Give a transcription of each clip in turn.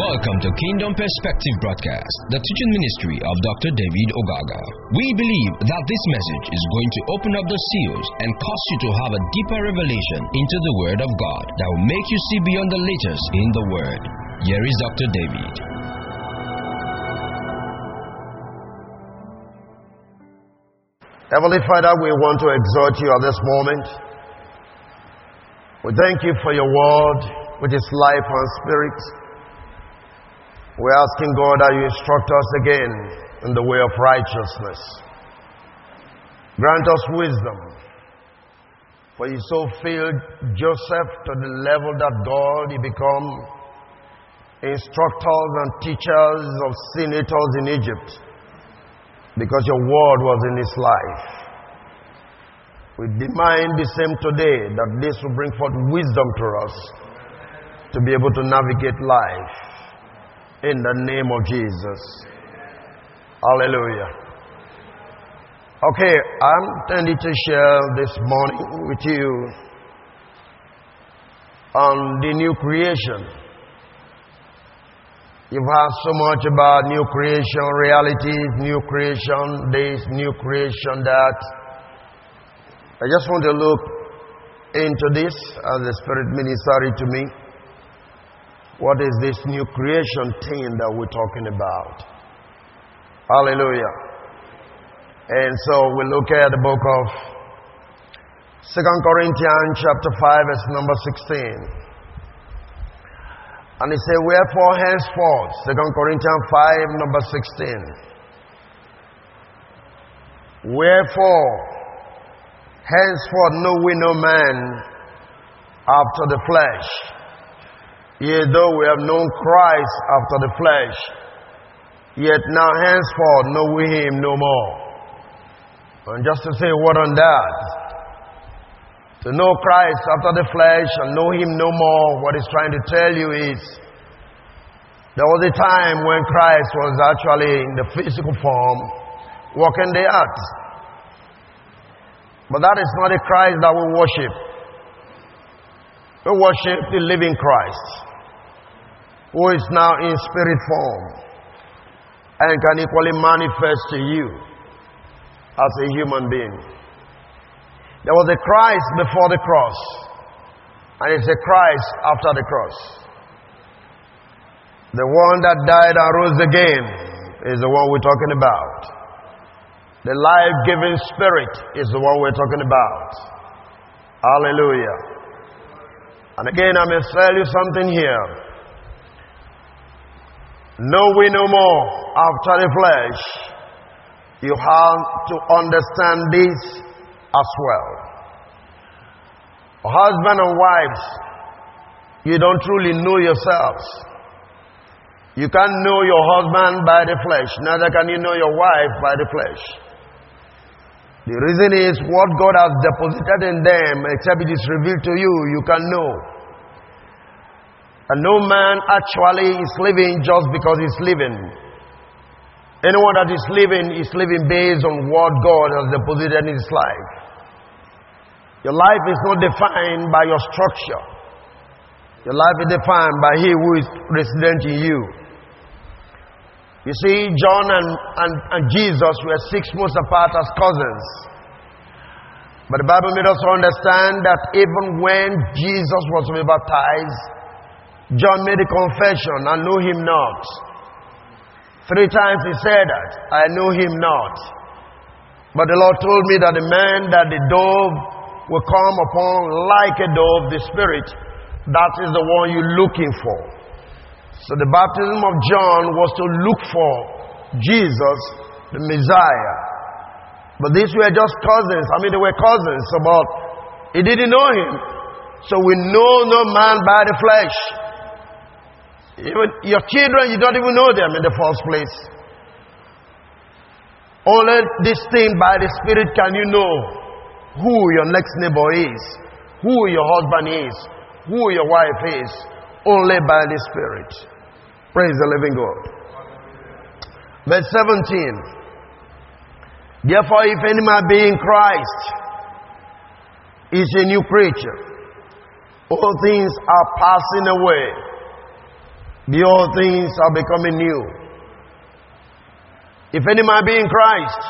Welcome to Kingdom Perspective Broadcast, the teaching ministry of Dr. David Ogaga. We believe that this message is going to open up the seals and cause you to have a deeper revelation into the Word of God that will make you see beyond the letters in the Word. Here is Dr. David. Heavenly Father, we want to exhort you at this moment. We thank you for your word, which is life and spirit. We're asking God that you instruct us again in the way of righteousness. Grant us wisdom. For you so filled Joseph to the level that God, he become instructors and teachers of senators in Egypt because your word was in his life. We demand the same today that this will bring forth wisdom to us to be able to navigate life in the name of Jesus. Hallelujah. Okay, I'm intending to share this morning with you on the new creation. You've heard so much about new creation realities, new creation this, new creation that. I just want to look into this as the Spirit ministered to me. What is this new creation thing that we're talking about? Hallelujah. And so we look at the book of Second Corinthians chapter 5 verse number 16. And he said, Wherefore henceforth, Second Corinthians 5, number 16. Wherefore, henceforth know we no man after the flesh. Yea, though we have known Christ after the flesh, yet now henceforth know we him no more. And just to say a word on that, to know Christ after the flesh and know Him no more, what He's trying to tell you is there was a time when Christ was actually in the physical form, walking the earth. But that is not the Christ that we worship. We worship the living Christ, who is now in spirit form and can equally manifest to you as a human being. There was a Christ before the cross, and it's a Christ after the cross. The one that died and rose again is the one we're talking about. The life giving spirit is the one we're talking about. Hallelujah. And again, I may tell you something here. No, we no more after the flesh. You have to understand this as well. Husband and wives, you don't truly know yourselves. You can't know your husband by the flesh, neither can you know your wife by the flesh. The reason is what God has deposited in them, except it is revealed to you, you can know. And no man actually is living just because he's living. Anyone that is living is living based on what God has deposited in his life. Your life is not defined by your structure. Your life is defined by He who is resident in you. You see, John and, and, and Jesus were six months apart as cousins. But the Bible made us understand that even when Jesus was baptized, John made a confession, I know him not. Three times he said that, I know him not. But the Lord told me that the man that the dove will come upon like a dove, the Spirit, that is the one you're looking for. So the baptism of John was to look for Jesus, the Messiah. But these were just cousins. I mean, they were cousins, but he didn't know him. So we know no man by the flesh. Even your children, you don't even know them in the first place. Only this thing by the Spirit can you know who your next neighbor is, who your husband is, who your wife is, only by the Spirit. Praise the living God. Verse 17. Therefore, if any man be in Christ, is a new creature. All things are passing away. The old things are becoming new. If any man be in Christ,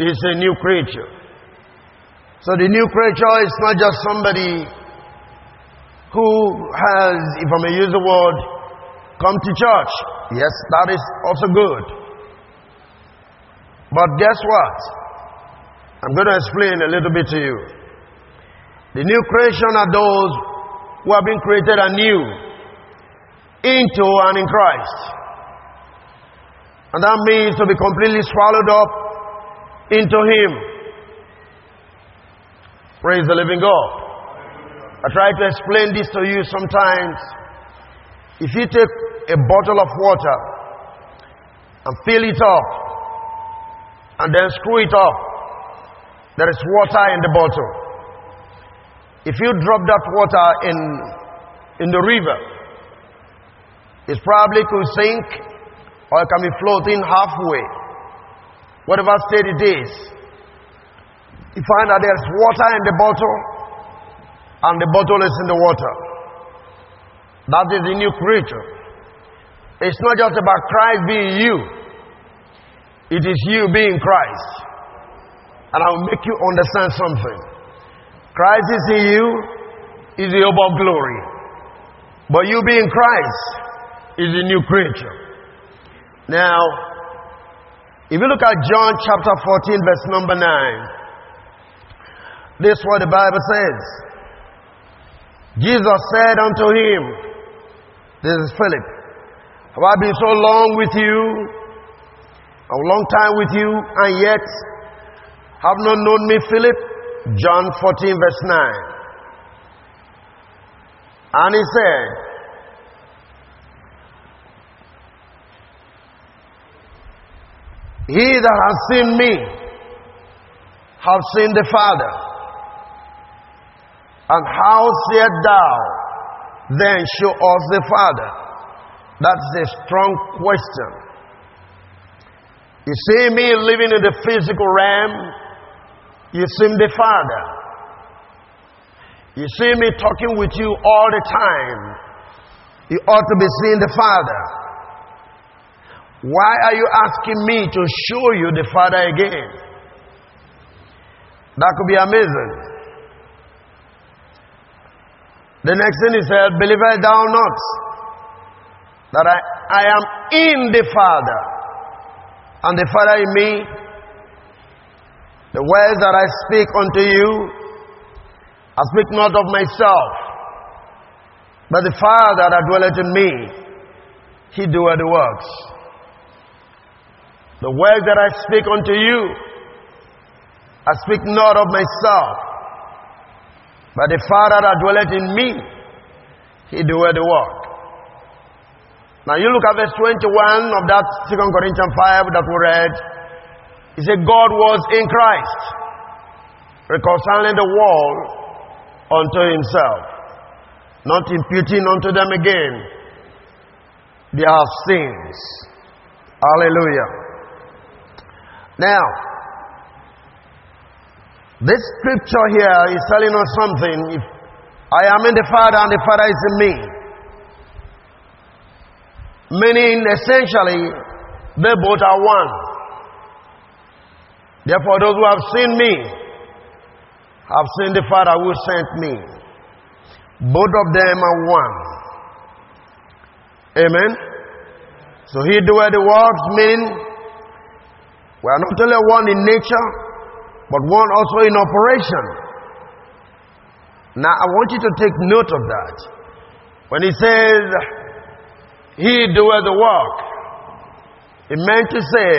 is a new creature. So the new creature is not just somebody who has, if I may use the word, come to church. Yes, that is also good. But guess what? I'm going to explain a little bit to you. The new creation are those who have been created anew into and in Christ. And that means to be completely swallowed up into Him. Praise the living God. I try to explain this to you sometimes. If you take a bottle of water and fill it up and then screw it up, there is water in the bottle. If you drop that water in, in the river, it probably could sink or it can be floating halfway. Whatever state it is, you find that there's water in the bottle and the bottle is in the water. That is the new creature. It's not just about Christ being you, it is you being Christ. And I will make you understand something. Christ is in you, is the hope of glory. But you being Christ is a new creature. Now, if you look at John chapter 14, verse number 9, this is what the Bible says. Jesus said unto him, This is Philip, Have I been so long with you, a long time with you, and yet have not known me, Philip? John 14, verse 9. And he said, He that has seen me, have seen the Father. And how said thou, then show us the Father? That's a strong question. You see me living in the physical realm, you see the Father. You see me talking with you all the time, you ought to be seeing the Father. Why are you asking me to show you the Father again? That could be amazing. The next thing he said, Believest thou not that I, I am in the Father, and the Father in me? The words that I speak unto you, I speak not of myself, but the Father that dwelleth in me, he doeth the works. The words that I speak unto you, I speak not of myself, but the Father that dwelleth in me, he doeth the work. Now you look at verse 21 of that 2 Corinthians 5 that we read. He said, God was in Christ, reconciling the world unto himself, not imputing unto them again their sins. Hallelujah. Now, this scripture here is telling us something. If I am in the Father and the Father is in me, meaning essentially they both are one. Therefore, those who have seen me have seen the Father who sent me. Both of them are one. Amen. So he doeth the works, meaning we are not only one in nature, but one also in operation. Now, I want you to take note of that. When he says, He doeth the work, he meant to say,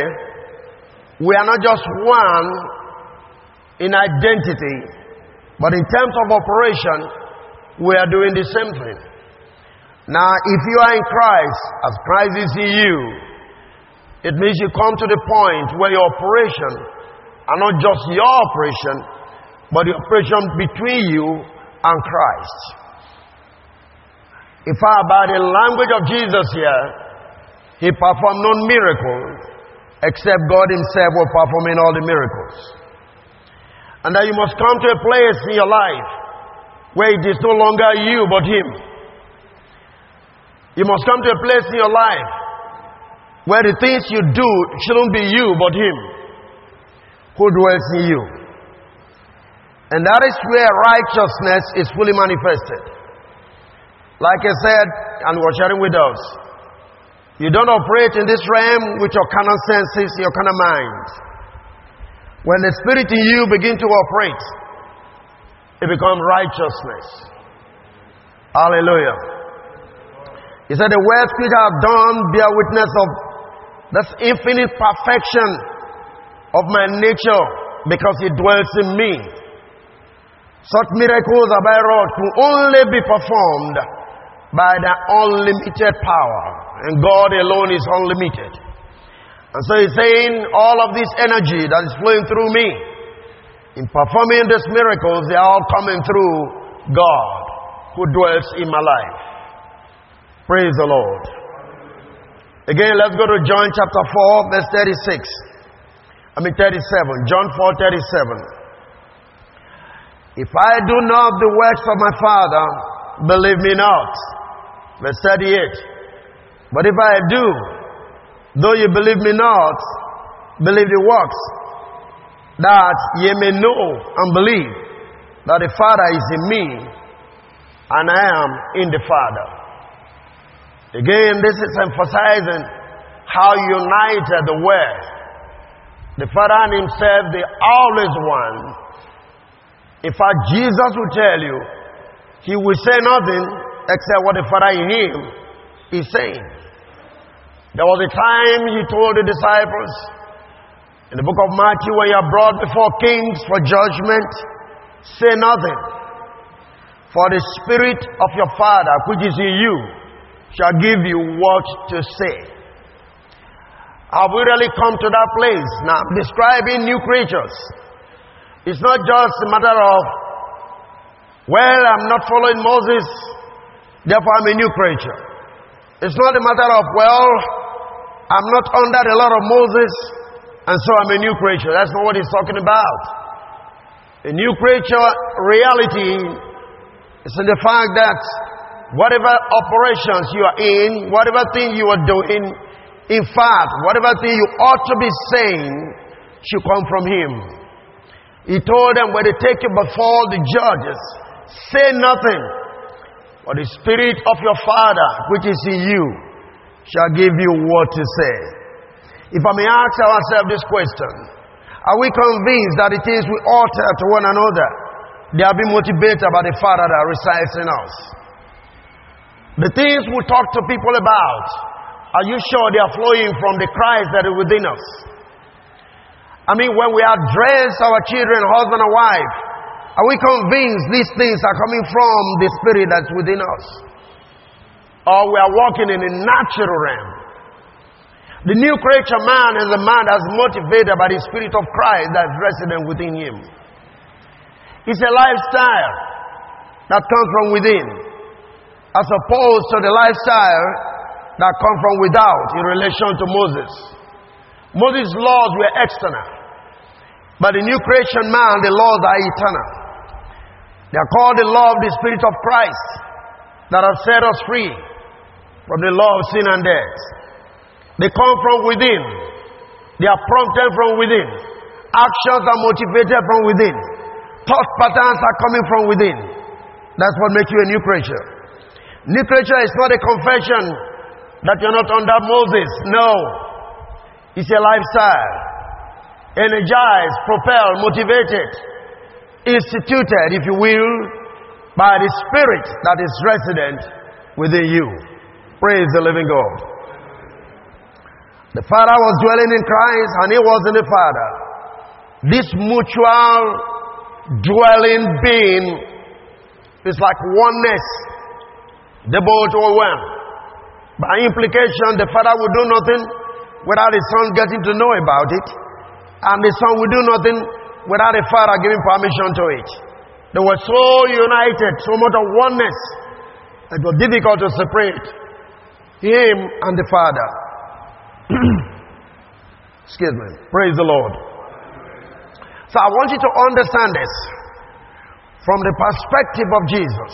we are not just one in identity, but in terms of operation, we are doing the same thing. Now, if you are in Christ, as Christ is in you, it means you come to the point where your operation and not just your operation, but the operation between you and Christ. If I by the language of Jesus here, he performed no miracle except God himself was performing all the miracles. And that you must come to a place in your life where it is no longer you but him. You must come to a place in your life where the things you do shouldn't be you but Him who dwells in you. And that is where righteousness is fully manifested. Like I said, and we're sharing with us, you don't operate in this realm with your carnal senses, your carnal mind. When the Spirit in you begin to operate, it becomes righteousness. Hallelujah. He said, The works which I have done bear witness of this infinite perfection of my nature because it dwells in me. Such miracles have I wrought could only be performed by the unlimited power. And God alone is unlimited. And so he's saying all of this energy that is flowing through me in performing these miracles, they are all coming through God who dwells in my life. Praise the Lord. Again, let's go to John chapter 4, verse 36. I mean 37. John 4 37. If I do not the works of my Father, believe me not. Verse 38. But if I do, Though you believe me not, believe the works, that ye may know and believe that the Father is in me and I am in the Father. Again, this is emphasizing how united the were. The Father and Himself, they always one. In fact, Jesus will tell you, He will say nothing except what the Father in Him is saying. There was a time he told the disciples in the book of Matthew, when you are brought before kings for judgment, say nothing. For the Spirit of your Father, which is in you, shall give you what to say. Have we really come to that place? Now, describing new creatures. It's not just a matter of, well, I'm not following Moses, therefore I'm a new creature. It's not a matter of, well, I'm not under the law of Moses, and so I'm a new creature. That's not what he's talking about. A new creature reality is in the fact that whatever operations you are in, whatever thing you are doing, in fact, whatever thing you ought to be saying should come from Him. He told them when they take you before the judges, say nothing, for the Spirit of your Father which is in you shall give you what to say. If I may ask ourselves this question, are we convinced that the things we utter to one another, they are being motivated by the Father that resides in us? The things we talk to people about, are you sure they are flowing from the Christ that is within us? I mean, when we address our children, husband and wife, are we convinced these things are coming from the Spirit that's within us? or we are walking in a natural realm. The new creature man is a man that's motivated by the Spirit of Christ that's resident within him. It's a lifestyle that comes from within, as opposed to the lifestyle that come from without in relation to Moses. Moses' laws were external, but the new creation man, the laws are eternal. They are called the law of the Spirit of Christ that has set us free from the law of sin and death. They come from within. They are prompted from within. Actions are motivated from within. Thought patterns are coming from within. That's what makes you a new creature. New creature is not a confession that you're not under Moses. No. It's a lifestyle. Energized, propelled, motivated, instituted, if you will, by the Spirit that is resident within you. Praise the living God. The Father was dwelling in Christ and He was in the Father. This mutual dwelling being is like oneness. They both were one. By implication, the Father will do nothing without the Son getting to know about it. And the Son will do nothing without the Father giving permission to it. They were so united, so much of oneness, it was difficult to separate. Him and the Father. Excuse me. Praise the Lord. So I want you to understand this from the perspective of Jesus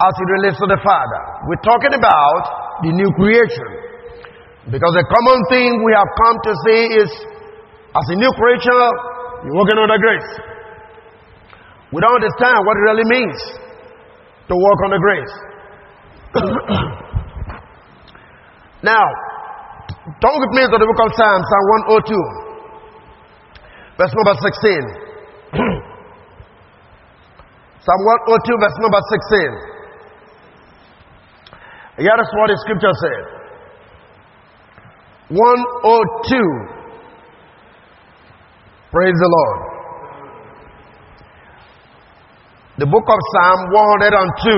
as it relates to the Father. We're talking about the new creation. Because the common thing we have come to see is as a new creature, you're walking under grace. We don't understand what it really means to walk under grace. now, turn with me to the book of Psalms, Psalm 102, verse number 16. Psalm 102, verse number 16. Here is what the scripture said. 102. Praise the Lord. The book of Psalm 102,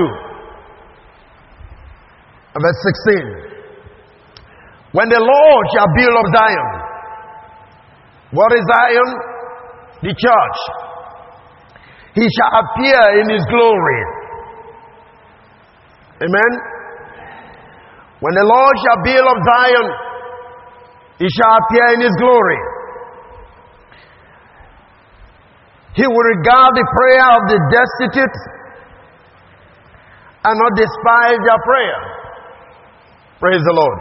verse 16. When the Lord shall build up Zion, what is Zion? The church he shall appear in his glory. Amen. When the Lord shall build up Zion, he shall appear in his glory. He will regard the prayer of the destitute and not despise their prayer. Praise the Lord.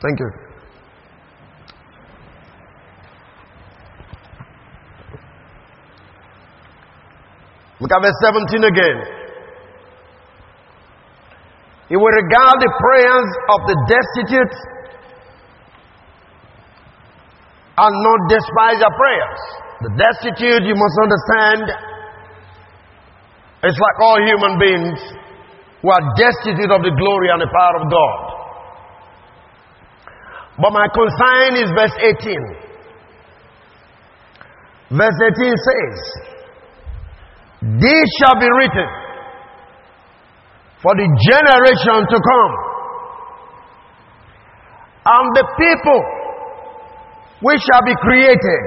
Thank you. Look at verse 17 again. He will regard the prayers of the destitute and not despise their prayers. The destitute, you must understand, it's like all human beings who are destitute of the glory and the power of God. But my concern is verse 18. Verse 18 says, this shall be written for the generation to come. And the people which shall be created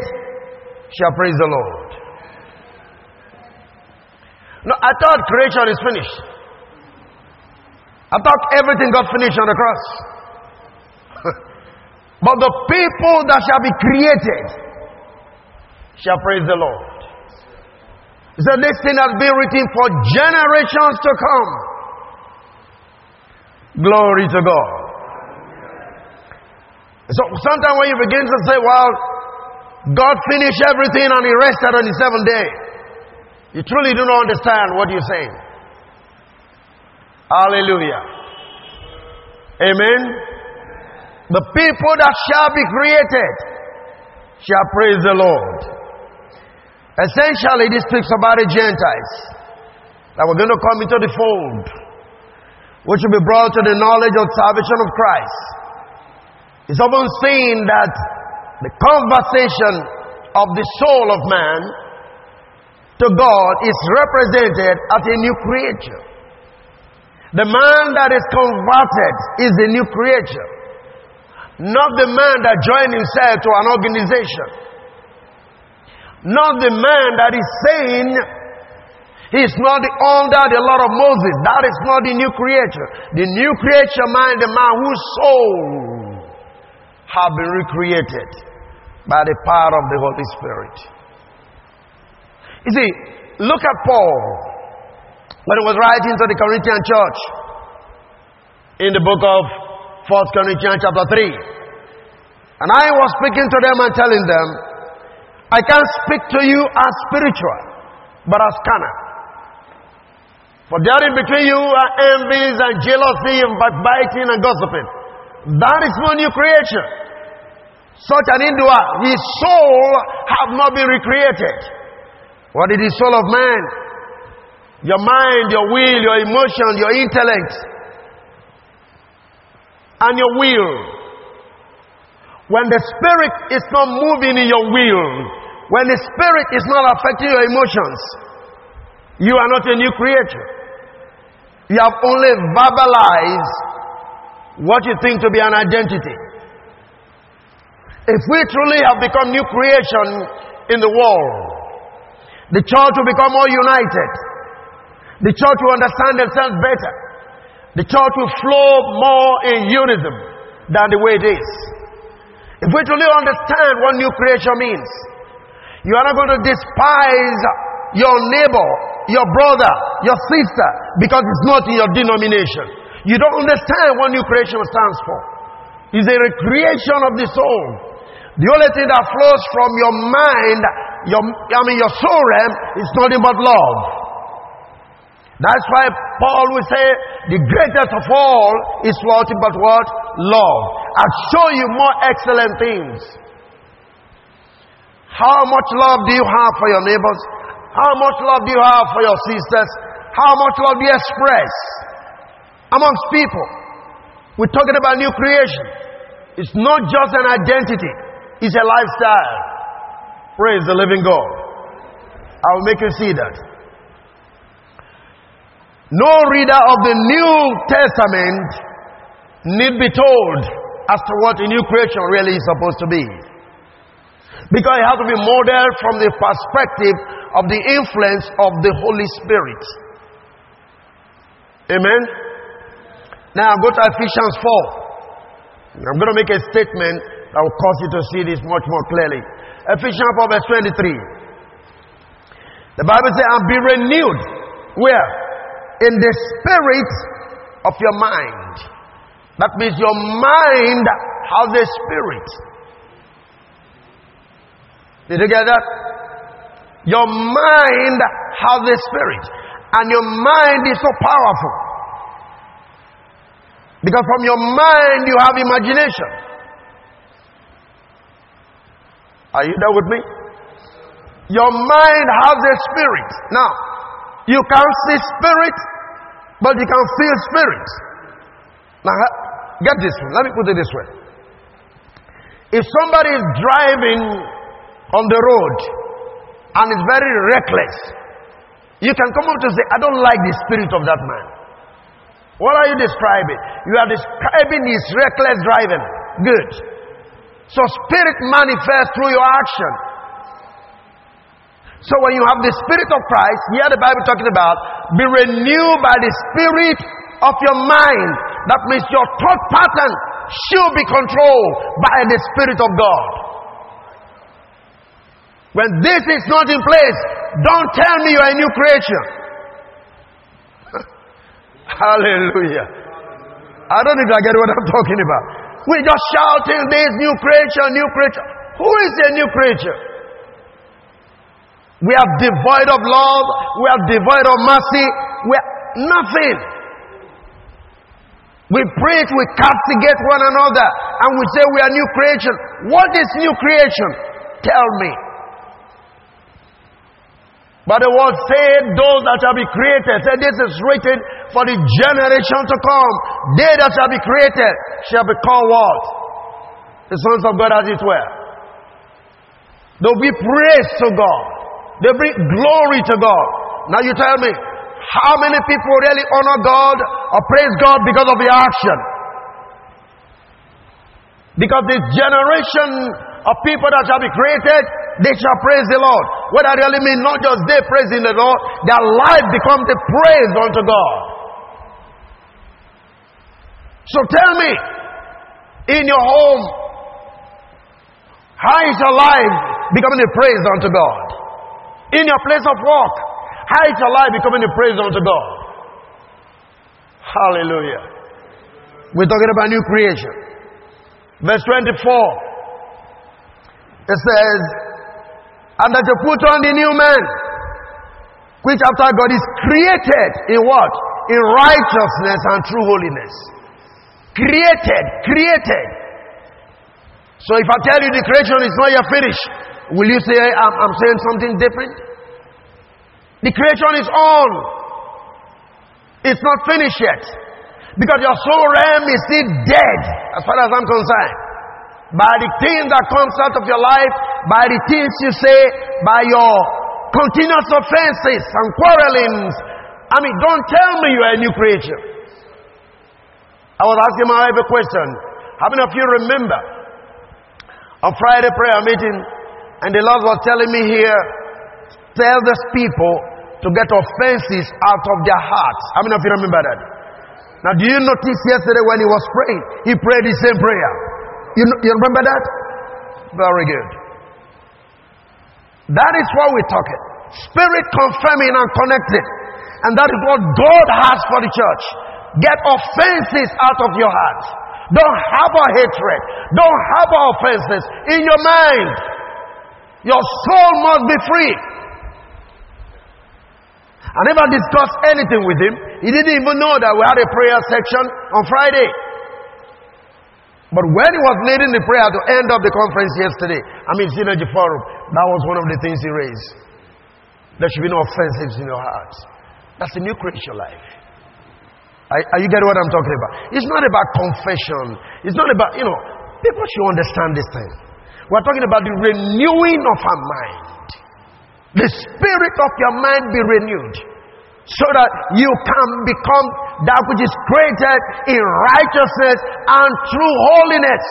shall praise the Lord. No, I thought creation is finished. I thought everything got finished on the cross. but the people that shall be created shall praise the Lord. Said, This thing has been written for generations to come. Glory to God. So sometimes when you begin to say, Well, God finished everything and He rested on the seventh day, you truly do not understand what you're saying. Hallelujah. Amen. The people that shall be created shall praise the Lord. Essentially, this speaks about the Gentiles that were going to come into the fold, which will be brought to the knowledge of salvation of Christ. It's often seen that the conversation of the soul of man to God is represented as a new creature. The man that is converted is a new creature, not the man that joined himself to an organization. Not the man that is saying he's not the, under the law of Moses. That is not the new creature. The new creature man, the man whose soul have been recreated by the power of the Holy Spirit. You see, look at Paul when he was writing to the Corinthian church in the book of 1 Corinthians chapter 3. And I was speaking to them and telling them I can't speak to you as spiritual, but as carnal. For there in between you are envies and jealousy and backbiting and gossiping. That is no new creation. Such an individual, his soul have not been recreated. What is the soul of man? Your mind, your will, your emotion, your intellect, and your will. When the spirit is not moving in your will, when the spirit is not affecting your emotions, you are not a new creature. You have only verbalized what you think to be an identity. If we truly have become new creation in the world, the church will become more united. The church will understand themselves better. The church will flow more in unison than the way it is. If we truly understand what new creation means, you are not going to despise your neighbor, your brother, your sister, because it's not in your denomination. You don't understand what new creation stands for. It's a recreation of the soul. The only thing that flows from your mind, your, I mean your soul realm, is nothing but love. That's why Paul will say the greatest of all is what but what? Love. I'll show you more excellent things. How much love do you have for your neighbors? How much love do you have for your sisters? How much love do you express amongst people? We're talking about new creation. It's not just an identity, it's a lifestyle. Praise the living God. I will make you see that. No reader of the New Testament need be told as to what a new creation really is supposed to be. Because it has to be modeled from the perspective of the influence of the Holy Spirit. Amen? Now go to Ephesians 4. I'm going to make a statement that will cause you to see this much more clearly. Ephesians 4 verse 23. The Bible says, and be renewed. Where? In the spirit of your mind. That means your mind has a spirit. Did you get that? Your mind has a spirit. And your mind is so powerful. Because from your mind you have imagination. Are you there with me? Your mind has a spirit. Now, you can't see spirit, but you can feel spirit. Now, get this one. Let me put it this way. If somebody is driving on the road and is very reckless, you can come up to say, I don't like the spirit of that man. What are you describing? You are describing his reckless driving. Good. So spirit manifests through your action. So when you have the spirit of Christ, here the Bible talking about, be renewed by the spirit of your mind. That means your thought pattern should be controlled by the spirit of God. When this is not in place, don't tell me you are a new creation. Hallelujah. I don't even get what I'm talking about. We're just shouting this new creature, new creature. Who is a new creature? We are devoid of love. We are devoid of mercy. We are nothing. We preach, we castigate one another, and we say we are new creation. What is new creation? Tell me. But the word said, those that shall be created, said this is written for the generation to come. They that shall be created shall be called what? The sons of God as it were. They'll be praise to God. They bring glory to God. Now you tell me, how many people really honor God or praise God because of the action? Because this generation of people that shall be created, they shall praise the Lord. What I really mean, not just they praising the Lord, their life becomes a praise unto God. So tell me, in your home, how is your life becoming a praise unto God? In your place of work, how is your life becoming a praise unto God? Hallelujah. We're talking about new creation. Verse 24. It says, and that you put on the new man, which after God is created in what? In righteousness and true holiness. Created, created. So if I tell you the creation is not yet finished, will you say I'm, I'm saying something different? The creation is on. It's not finished yet. Because your soul realm is still dead, as far as I'm concerned by the things that comes out of your life, by the things you say, by your continuous offenses and quarrelings. I mean, don't tell me you are a new creature. I was asking my wife a question. How many of you remember on Friday prayer meeting, and the Lord was telling me here, tell these people to get offenses out of their hearts. How many of you remember that? Now, do you notice yesterday when he was praying, he prayed the same prayer? You, you remember that? Very good. That is what we're talking. Spirit confirming and connected. And that is what God has for the church. Get offenses out of your heart. Don't harbor hatred. Don't harbor offenses in your mind. Your soul must be free. I never discussed anything with him. He didn't even know that we had a prayer section on Friday. But when he was leading the prayer to end up the conference yesterday, I mean, Synergy Forum, that was one of the things he raised. There should be no offenses in your heart. That's a new creation life. Are, are you getting what I'm talking about? It's not about confession. It's not about, you know, people should understand this thing. We're talking about the renewing of our mind. The spirit of your mind be renewed so that you can become that which is created in righteousness and true holiness.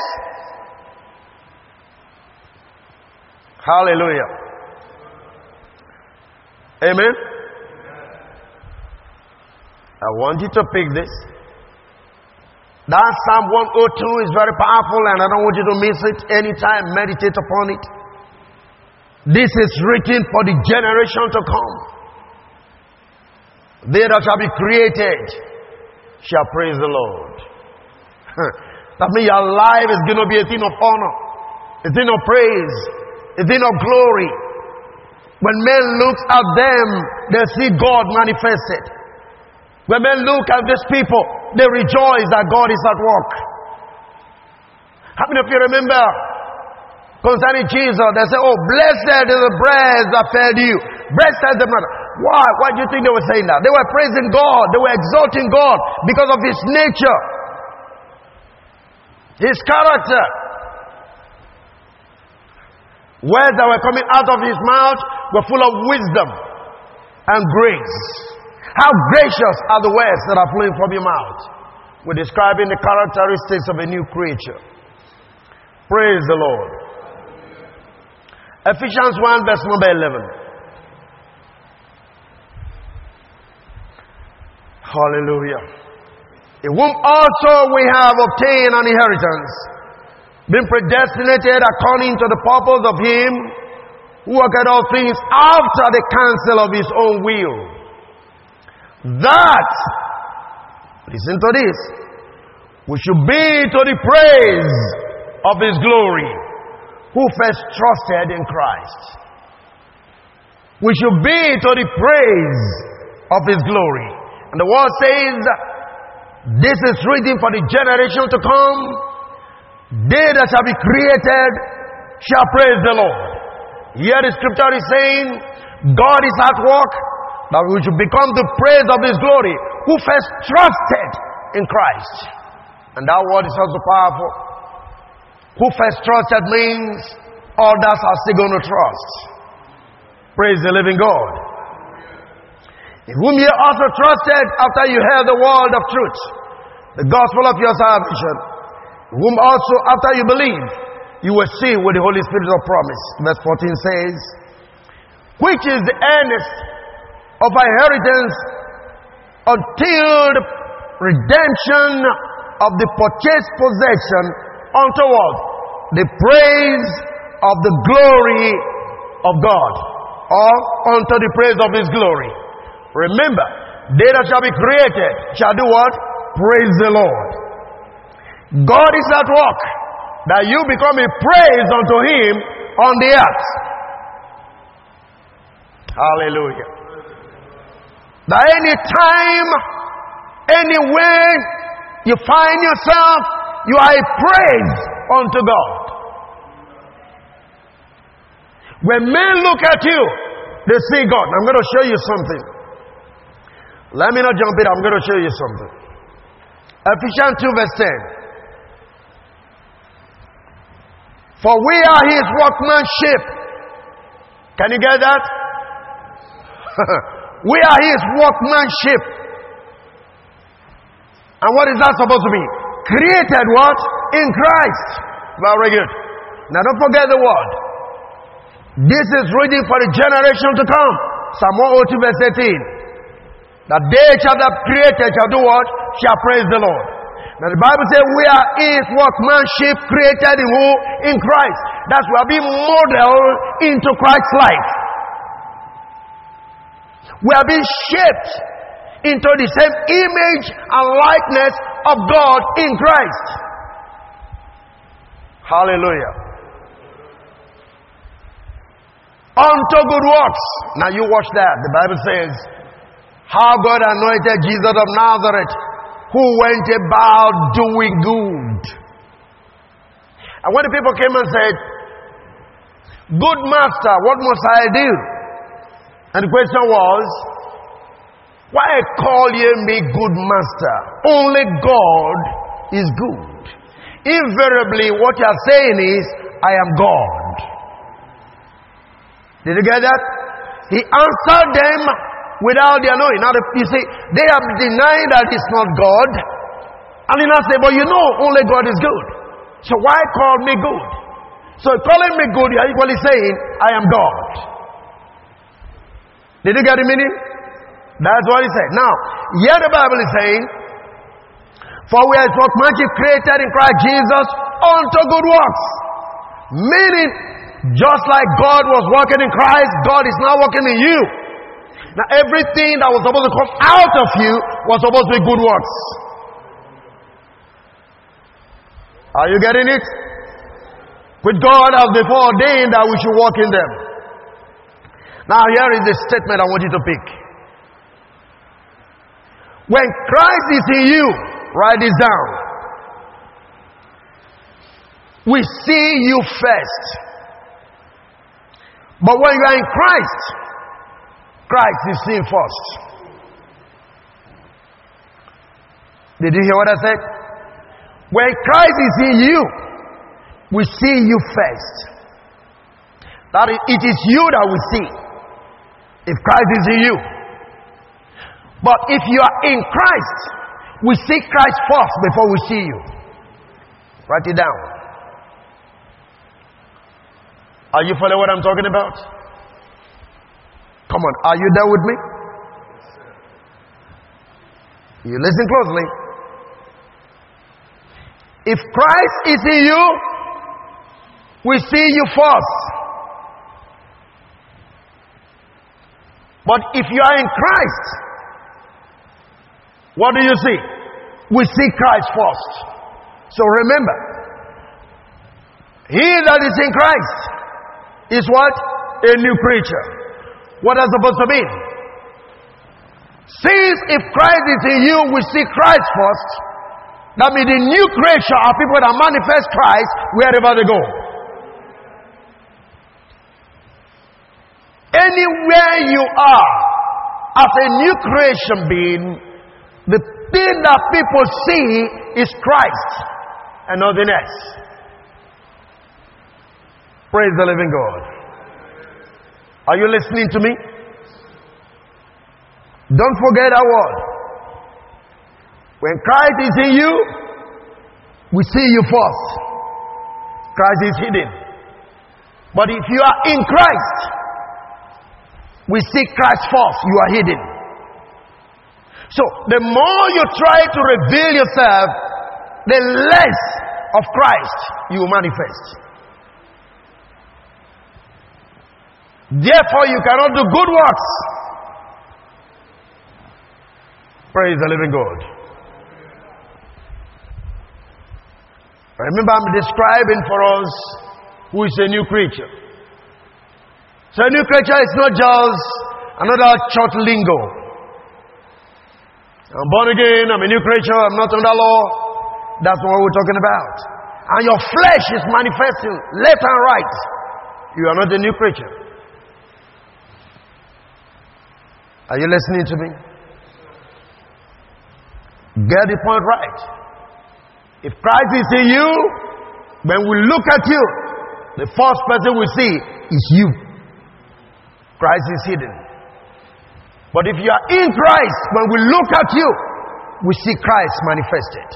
Hallelujah. Amen. I want you to pick this. That Psalm 102 is very powerful, and I don't want you to miss it anytime. Meditate upon it. This is written for the generation to come. They that shall be created shall praise the Lord. that means your life is going to be a thing of honor, a thing of praise, a thing of glory. When men look at them, they see God manifested. When men look at these people, they rejoice that God is at work. How many of you remember concerning Jesus? They say, Oh, blessed is the bread that fed you. Blessed is the mother. Why? Why do you think they were saying that? They were praising God. They were exalting God because of His nature, His character. Words that were coming out of His mouth were full of wisdom and grace. How gracious are the words that are flowing from your mouth. We're describing the characteristics of a new creature. Praise the Lord. Ephesians 1, verse number 11. Hallelujah. In whom also we have obtained an inheritance, been predestinated according to the purpose of Him who worketh all things after the counsel of His own will that, listen to this, we should be to the praise of His glory, who first trusted in Christ. We should be to the praise of His glory. And the word says, This is written for the generation to come. They that shall be created shall praise the Lord. Here the scripture is saying, God is at work that we should become the praise of His glory, who first trusted in Christ. And that word is also powerful. Who first trusted means others are still going to trust. Praise the living God. In whom ye also trusted after you heard the word of truth, the gospel of your salvation, in whom also after you believe, you were sealed with the Holy Spirit of promise. Verse 14 says, which is the earnest of our inheritance until the redemption of the purchased possession unto what? The praise of the glory of God or unto the praise of His glory. Remember, they that shall be created shall do what? Praise the Lord. God is at work that you become a praise unto Him on the earth. Hallelujah. That any time, anywhere you find yourself, you are a praise unto God. When men look at you, they see God. I'm going to show you something. Let me not jump in, I'm going to show you something. Ephesians 2, verse 10. For we are his workmanship. Can you get that? We are his workmanship. And what is that supposed to be? Created what? In Christ. Very good. Now don't forget the word. This is reading for the generation to come. Psalm 102 verse 18. That they shall have created shall do what? Shall praise the Lord. Now the Bible says we are his workmanship created in who? In Christ. That's we are being modeled into Christ's life. We are being shaped into the same image and likeness of God in Christ. Hallelujah. Unto good works. Now you watch that. The Bible says, how God anointed Jesus of Nazareth, who went about doing good. And when the people came and said, Good master, what must I do? And the question was, Why call ye me good master? Only God is good. Invariably, what you are saying is, I am God. Did you get that? He answered them without their knowing. Now, you see, they have denied that it's not God. And he now say, but you know, only God is good. So why call me good? So calling me good, you are equally saying, I am God. Did you get the meaning? That's what he said. Now, here the Bible is saying, For we are workmanship created in Christ Jesus unto good works. Meaning, just like God was working in Christ, God is now working in you. Now, everything that was supposed to come out of you was supposed to be good works. Are you getting it? Which God has before ordained that we should walk in them. Now, here is the statement I want you to pick. When Christ is in you, write this down. We see you first. But when you are in Christ, Christ is seen first. Did you hear what I said? When Christ is in you, we see you first. That is, it is you that we see. If Christ is in you. But if you are in Christ, we see Christ first before we see you. Write it down. Are you following what I'm talking about? Come on, are you there with me? You listen closely. If Christ is in you, we see you first. But if you are in Christ, what do you see? We see Christ first. So remember, he that is in Christ is what? A new creature. What is supposed to mean? Since if Christ is in you, we see Christ first. That means the new creation are people that manifest Christ wherever they go. Anywhere you are, as a new creation being, the thing that people see is Christ and nothing else. Praise the living God. Are you listening to me? Don't forget that word. When Christ is in you, we see you first. Christ is hidden. But if you are in Christ, we see Christ first. You are hidden. So the more you try to reveal yourself, the less of Christ you manifest. Therefore, you cannot do good works. Praise the living God. Remember, I'm describing for us who is a new creature. So, a new creature is not just another church lingo. I'm born again, I'm a new creature, I'm not under law. That's what we're talking about. And your flesh is manifesting left and right. You are not a new creature. Are you listening to me? Get the point right. If Christ is in you, when we look at you, the first person we see is you. Christ is hidden. But if you are in Christ, when we look at you, we see Christ manifested.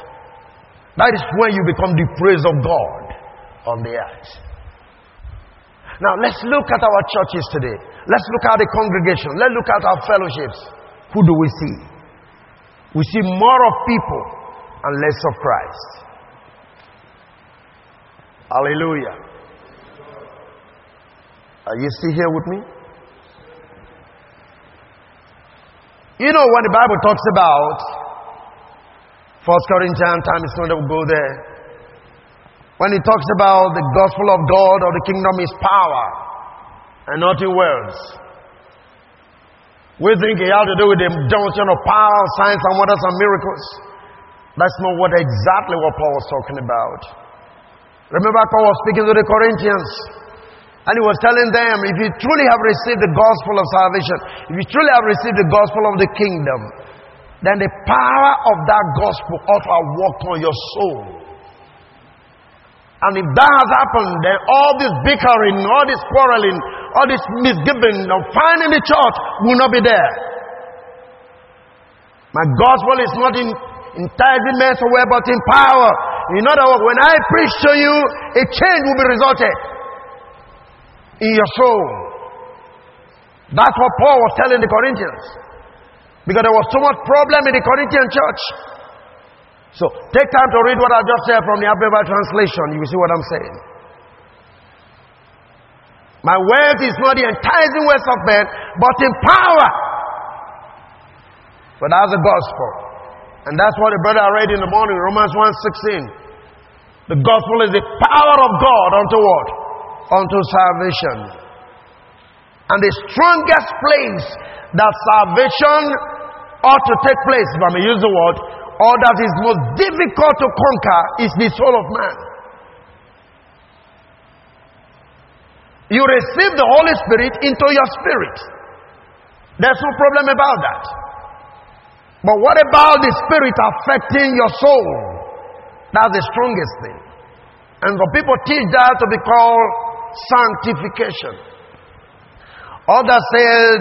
That is when you become the praise of God on the earth. Now, let's look at our churches today. Let's look at the congregation. Let's look at our fellowships. Who do we see? We see more of people and less of Christ. Hallelujah. Are you still here with me? You know when the Bible talks about First Corinthians, time is not to go there. When it talks about the gospel of God or the kingdom is power and in words. We think it has to do with the demonstration of power, signs and wonders and miracles. That's not what exactly what Paul was talking about. Remember Paul was speaking to the Corinthians and he was telling them, if you truly have received the gospel of salvation, if you truly have received the gospel of the kingdom, then the power of that gospel ought to have worked on your soul. And if that has happened, then all this bickering, all this quarreling, all this misgiving of finding the church will not be there. My gospel is not in enticement away, but in power. In other words, when I preach to you, a change will be resulted in your soul. That's what Paul was telling the Corinthians. Because there was so much problem in the Corinthian church. So take time to read what I just said from the Amplified translation. You will see what I'm saying. My word is not the enticing words of men, but in power. But that's the gospel. And that's what the brother I read in the morning, Romans 1.16. The gospel is the power of God unto what? Unto salvation. And the strongest place that salvation ought to take place, if I may use the word, or that is most difficult to conquer is the soul of man. You receive the Holy Spirit into your spirit. There's no problem about that. But what about the Spirit affecting your soul? That's the strongest thing. And the people teach that to be called sanctification. Others said,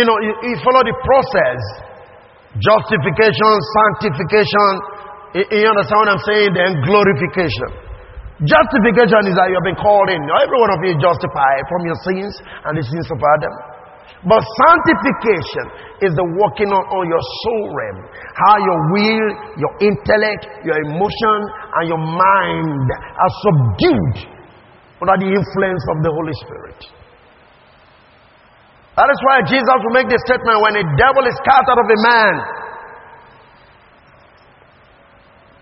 you know, you, you follow the process Justification, sanctification. You understand what I'm saying? Then glorification. Justification is that you have been called in. Every one of you is justified from your sins and the sins of Adam. But sanctification is the working on, on your soul realm. How your will, your intellect, your emotion, and your mind are subdued under the influence of the Holy Spirit. That is why Jesus will make the statement when a devil is cast out of a man.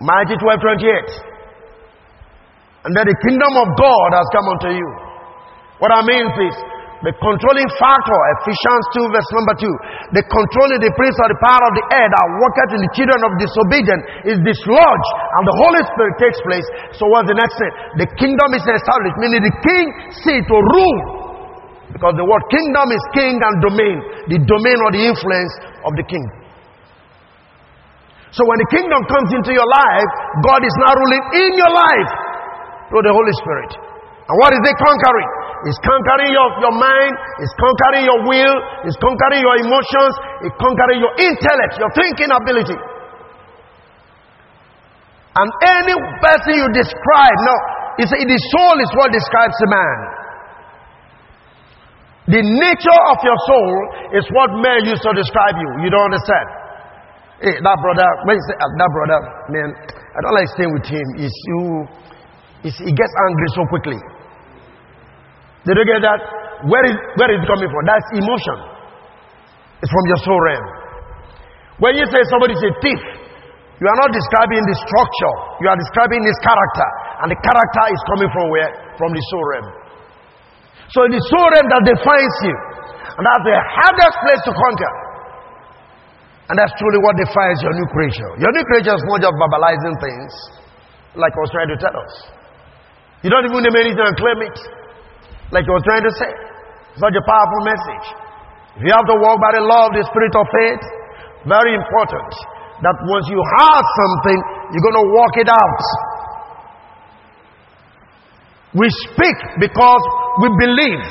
Matthew 12 28. And that the kingdom of God has come unto you. What I mean is the controlling factor, Ephesians 2, verse number 2. The controlling the prince of the power of the air that worketh in the children of disobedience is dislodged, and the Holy Spirit takes place. So, what's the next thing? The kingdom is established, meaning the king see to rule because the word kingdom is king and domain, the domain or the influence of the king. So when the kingdom comes into your life, God is now ruling in your life through the Holy Spirit. And what is it conquering? It's conquering your, your mind, it's conquering your will, it's conquering your emotions, it's conquering your intellect, your thinking ability. And any person you describe, no, it's, the soul is what describes a man. The nature of your soul is what men used to describe you. You don't understand. Hey, that brother, when you say uh, that brother, man, I don't like staying with him. Is you, is he gets angry so quickly. Did you get that? Where is where is it coming from? That's emotion. It's from your soul realm. When you say somebody is a thief, you are not describing the structure. You are describing his character, and the character is coming from where? From the soul realm. So it is realm that defines you. And that's the hardest place to conquer. And that's truly what defines your new creature. Your new creature is not just verbalizing things, like I was trying to tell us. You don't even name anything and claim it, like I was trying to say. Such a powerful message. If you have to walk by the law of the spirit of faith, very important that once you have something, you're going to walk it out. We speak because we believe.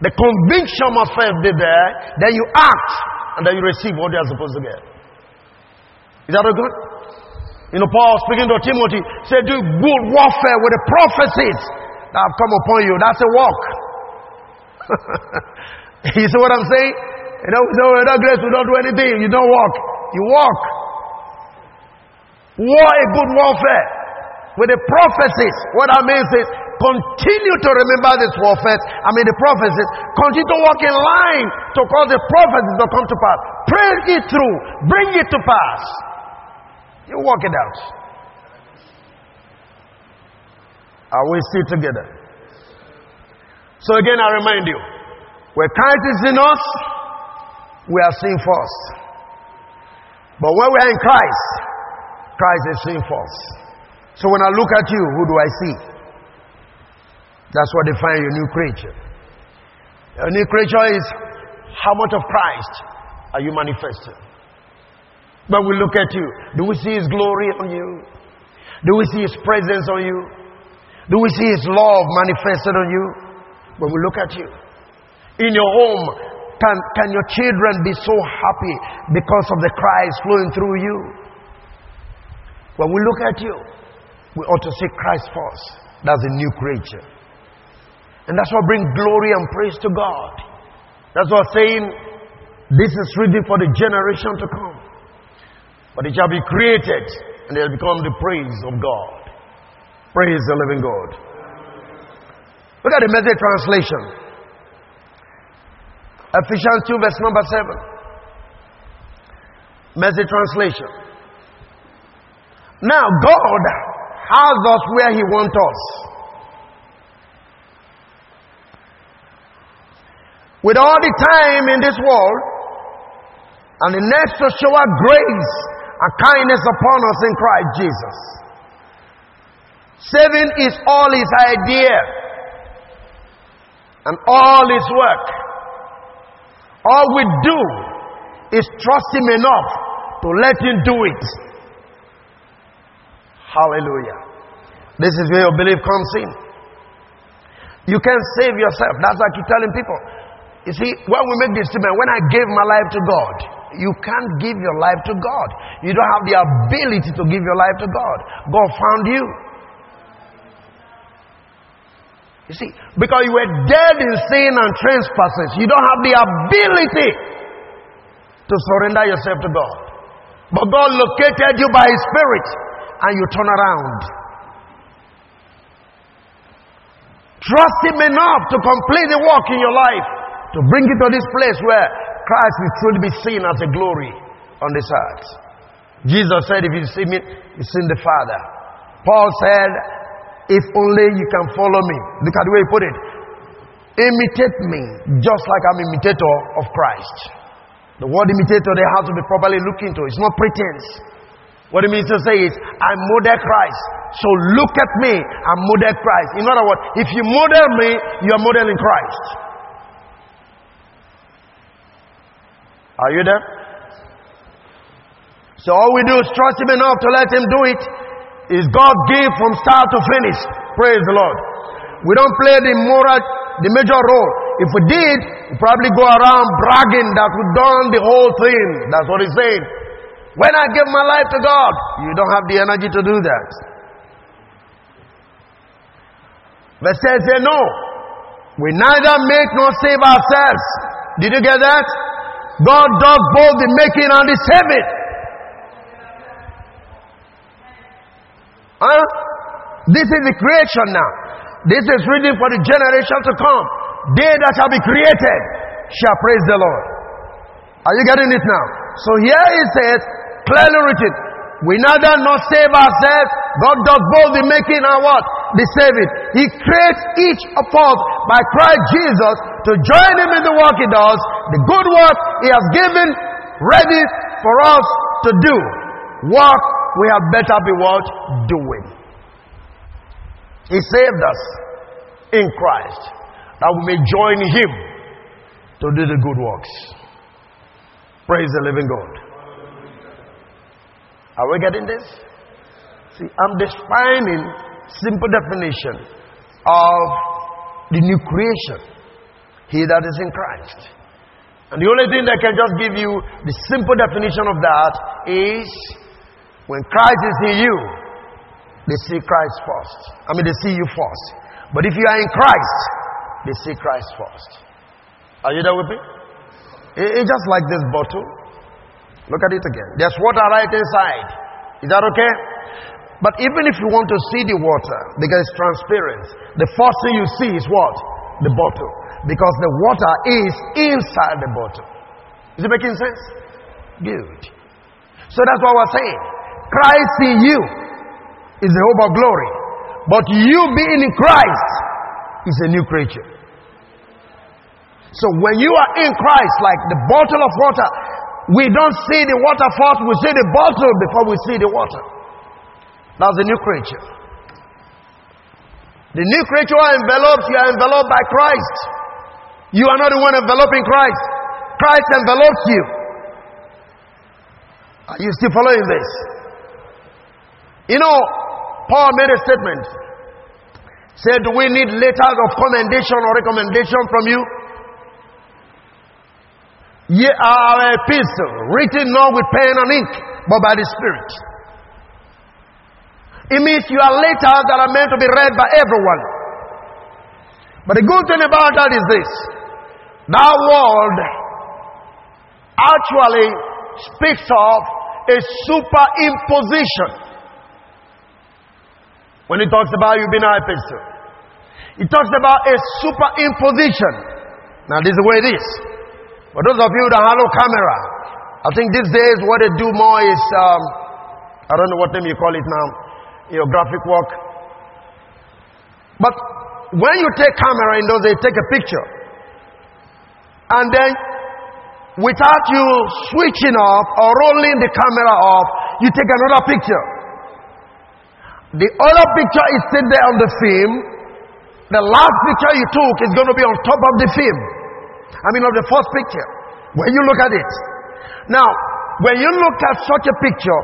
The conviction must first be there, then you act, and then you receive what you are supposed to get. Is that good? You know, Paul speaking to Timothy said, Do good warfare with the prophecies that have come upon you. That's a walk. you see what I'm saying? You know, so without grace, we don't do anything. You don't walk. You walk. War a good warfare with the prophecies. What that means is continue to remember this prophet, I mean the prophecies, continue to walk in line to cause the prophecies to come to pass. Pray it through, bring it to pass. You walk it out. Are we still together? So again, I remind you, where Christ is in us, we are seen first. But when we are in Christ, Christ is seen first. So when I look at you, who do I see? That's what defines your new creature. A new creature is how much of Christ are you manifesting? When we look at you, do we see His glory on you? Do we see His presence on you? Do we see His love manifested on you? When we look at you, in your home, can, can your children be so happy because of the Christ flowing through you? When we look at you, we ought to see Christ first. That's a new creature. And that's what brings glory and praise to God. That's what saying, this is ready for the generation to come. But it shall be created and it will become the praise of God. Praise the living God. Look at the message translation. Ephesians 2, verse number 7. Message translation. Now, God has us where He wants us. With all the time in this world, and the next to show our grace and kindness upon us in Christ Jesus. Saving is all His idea and all His work. All we do is trust Him enough to let Him do it. Hallelujah. This is where your belief comes in. You can't save yourself. That's what I keep telling people. You see, when we make this statement, when I gave my life to God, you can't give your life to God. You don't have the ability to give your life to God. God found you. You see, because you were dead in sin and trespasses, you don't have the ability to surrender yourself to God. But God located you by His Spirit and you turn around. Trust Him enough to complete the work in your life, to bring you to this place where Christ will truly be seen as a glory on this earth. Jesus said, If you see me, you see the Father. Paul said, if only you can follow me. Look at the way he put it. Imitate me just like I'm imitator of Christ. The word imitator they have to be properly looked into. It's not pretense. What it means to say is, I model Christ. So look at me, I model Christ. In other words, if you model me, you are modeling Christ. Are you there? So all we do is trust Him enough to let Him do it is God gave from start to finish. Praise the Lord. We don't play the moral, the major role. If we did, we probably go around bragging that we've done the whole thing. That's what he's saying. When I give my life to God, you don't have the energy to do that. Verse 10 say, No, we neither make nor save ourselves. Did you get that? God does both the making and the saving. Huh? This is the creation now. This is written for the generation to come. They that shall be created shall praise the Lord. Are you getting it now? So here it says, clearly written, we neither not save ourselves, God does both the making and what? The saving. He creates each of us by Christ Jesus to join him in the work he does, the good work he has given ready for us to do. What we have better be what? Doing. He saved us in Christ that we may join Him to do the good works. Praise the living God. Are we getting this? See, I'm defining simple definition of the new creation. He that is in Christ. And the only thing that can just give you the simple definition of that is when Christ is in you, they see Christ first. I mean, they see you first. But if you are in Christ, they see Christ first. Are you there with me? It's just like this bottle. Look at it again. There's water right inside. Is that okay? But even if you want to see the water, because it's transparent, the first thing you see is what? The bottle. Because the water is inside the bottle. Is it making sense? Good. So that's what we're saying. Christ in you is the hope of glory. But you being in Christ is a new creature. So when you are in Christ, like the bottle of water, we don't see the water first, we see the bottle before we see the water. That's the new creature. The new creature are enveloped, you are enveloped by Christ. You are not the one enveloping Christ. Christ envelops you. Are you still following this? You know, Paul made a statement. Said, Do we need letters of commendation or recommendation from you? Ye are our epistle, written not with pen and ink, but by the Spirit. It means you are letters that are meant to be read by everyone. But the good thing about that is this that word actually speaks of a superimposition. When it talks about you being an epistle, it talks about a superimposition. Now, this is the way it is. For those of you that have no camera, I think these days what they do more is, um, I don't know what name you call it now your graphic work. But when you take camera in those days, take a picture. And then without you switching off or rolling the camera off, you take another picture. The other picture is still there on the film. The last picture you took is going to be on top of the film. I mean, of the first picture. When you look at it. Now, when you look at such a picture,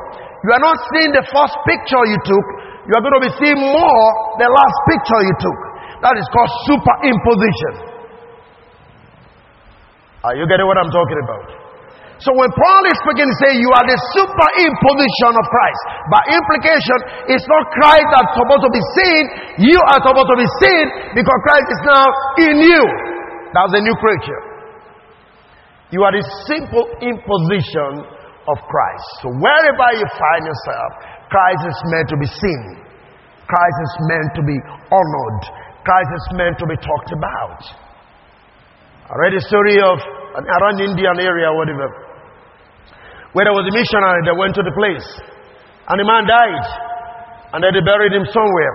you are not seeing the first picture you took, you are going to be seeing more the last picture you took. That is called superimposition. Are you getting what I'm talking about? So when Paul is speaking, say you are the superimposition of Christ. By implication, it's not Christ that's supposed to be seen. You are supposed to be seen because Christ is now in you. That's a new creature. You are the simple imposition of Christ. So wherever you find yourself, Christ is meant to be seen. Christ is meant to be honored. Christ is meant to be talked about. I read a story of an around Indian area, whatever, where there was a missionary that went to the place, and the man died, and then they buried him somewhere.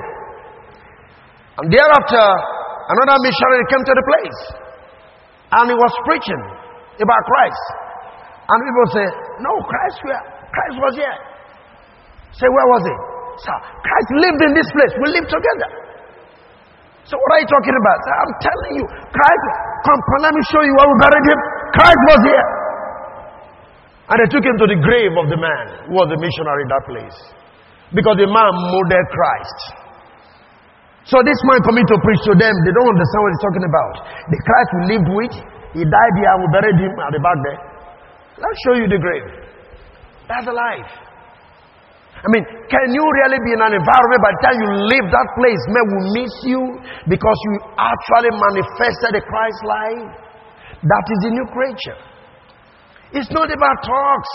And thereafter, another missionary came to the place, and he was preaching about Christ. And people say, No, Christ, where? Christ was here. Say, where was he? Sir, Christ lived in this place. We live together. So what are you talking about? Sir, I'm telling you, Christ, come, come, let me show you where we buried him. Christ was here. And they took him to the grave of the man who was a missionary in that place. Because the man murdered Christ. So this man coming to preach to them, they don't understand what he's talking about. The Christ we lived with, he died here we buried him at the back there. Let's show you the grave. That's the life. I mean, can you really be in an environment by the time you leave that place, men will miss you because you actually manifested a Christ life? That is the new creature. It's not about talks.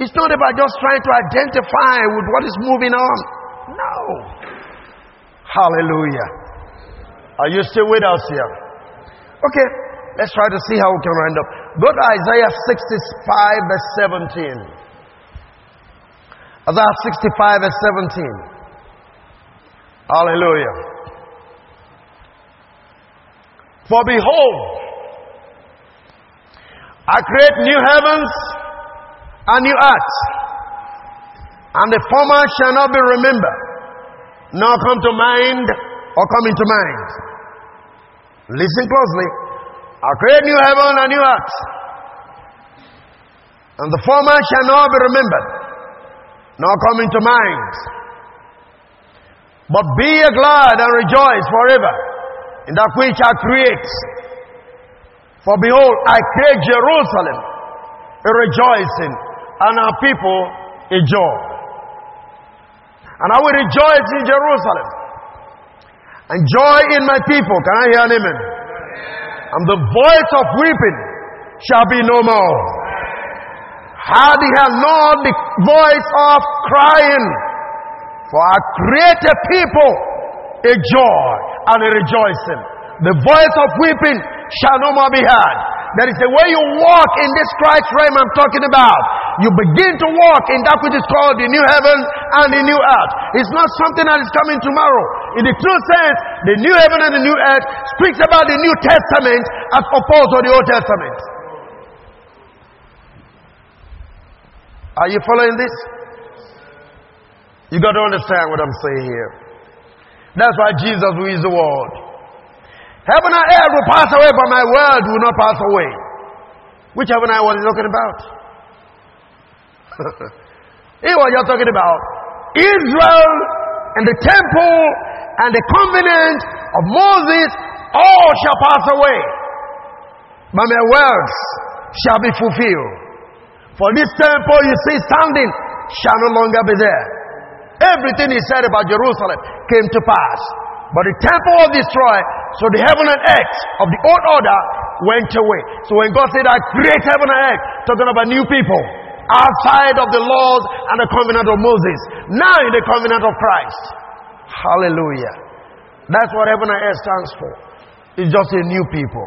It's not about just trying to identify with what is moving on. No. Hallelujah. Are you still with us here? Okay, let's try to see how we can wind up. Go to Isaiah 65, verse 17. Isaiah 65, verse 17. Hallelujah. For behold, I create new heavens and new earth, and the former shall not be remembered, nor come to mind or come into mind. Listen closely. I create new heaven and new earth. And the former shall not be remembered, nor come into mind. But be glad and rejoice forever in that which I create. For behold, I create Jerusalem a rejoicing, and our people a joy. And I will rejoice in Jerusalem, and joy in my people. Can I hear an amen? and the voice of weeping shall be no more. Had he had known the voice of crying, For I created people a joy and a rejoicing. The voice of weeping shall no more be heard. There is a way you walk in this Christ realm I'm talking about. You begin to walk in that which is called the new heaven and the new earth. It's not something that is coming tomorrow. In the true sense, the new heaven and the new earth speaks about the New Testament as opposed to the Old Testament. Are you following this? You got to understand what I'm saying here. That's why Jesus is the word. Heaven and earth will pass away, but my word will not pass away. Which heaven and earth was he talking about? he was just talking about Israel and the temple and the covenant of Moses all shall pass away. But my words shall be fulfilled. For this temple you see standing shall no longer be there. Everything he said about Jerusalem came to pass. But the temple was destroyed, so the heaven and earth of the old order went away. So when God said, I create heaven and earth, talking about new people outside of the laws and the covenant of Moses, now in the covenant of Christ. Hallelujah. That's what heaven and earth stands for. It's just a new people,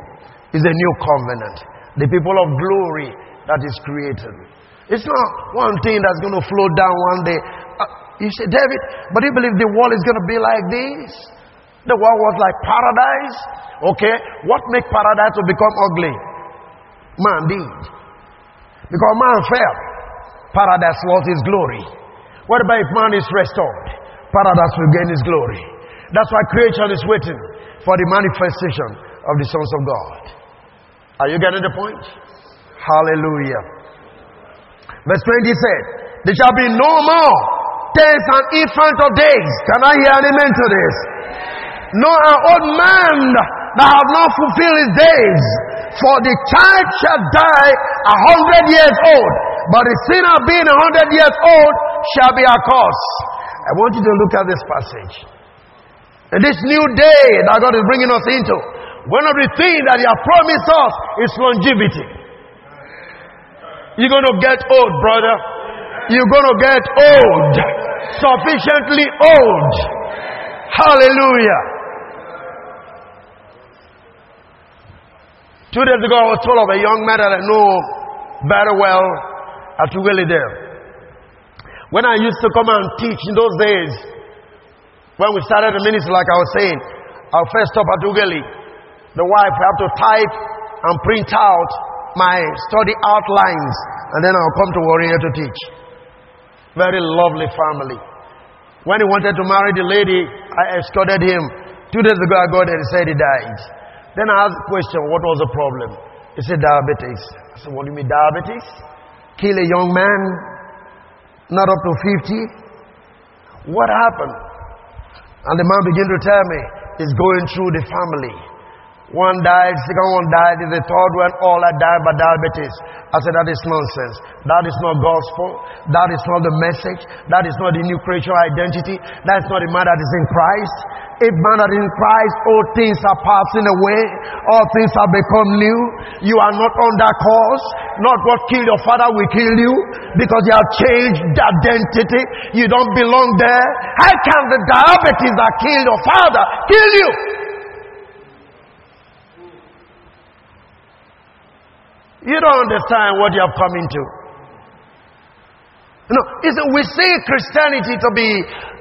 it's a new covenant. The people of glory that is created. It's not one thing that's going to flow down one day. Uh, you say, David, but you believe the world is going to be like this? The world was like paradise. Okay, what make paradise to become ugly? Man did. Because man fell. Paradise lost its glory. What about if man is restored? Paradise will gain its glory. That's why creation is waiting for the manifestation of the sons of God. Are you getting the point? Hallelujah. Verse 20 said, There shall be no more days and infant of days. Can I hear an amen to this? Nor an old man that have not fulfilled his days. For the child shall die a hundred years old, but the sinner being a hundred years old shall be accursed. I want you to look at this passage. And this new day that God is bringing us into, one of the things that He has promised us is longevity. You're going to get old, brother. You're going to get old. Sufficiently old. Hallelujah. Two days ago, I was told of a young man that I know very well at Ughelli there. When I used to come and teach in those days, when we started the ministry, like I was saying, our first stop at Ughelli, the wife have to type and print out my study outlines, and then I'll come to Warri to teach. Very lovely family. When he wanted to marry the lady, I escorted him. Two days ago, I got there, he said he died. Then I asked the question, what was the problem? He said, diabetes. I said, what do you mean, diabetes? Kill a young man, not up to 50? What happened? And the man began to tell me, it's going through the family. One died, second one died, the third one, all I died by diabetes. I said, that is nonsense. That is not gospel. That is not the message. That is not the new creature identity. That is not the man that is in Christ. A man is in Christ, all things are passing away. All things have become new. You are not that course. Not what killed your father will kill you because you have changed identity. You don't belong there. How can the diabetes that killed your father kill you? You don't understand what you have come into. Know, we see Christianity to be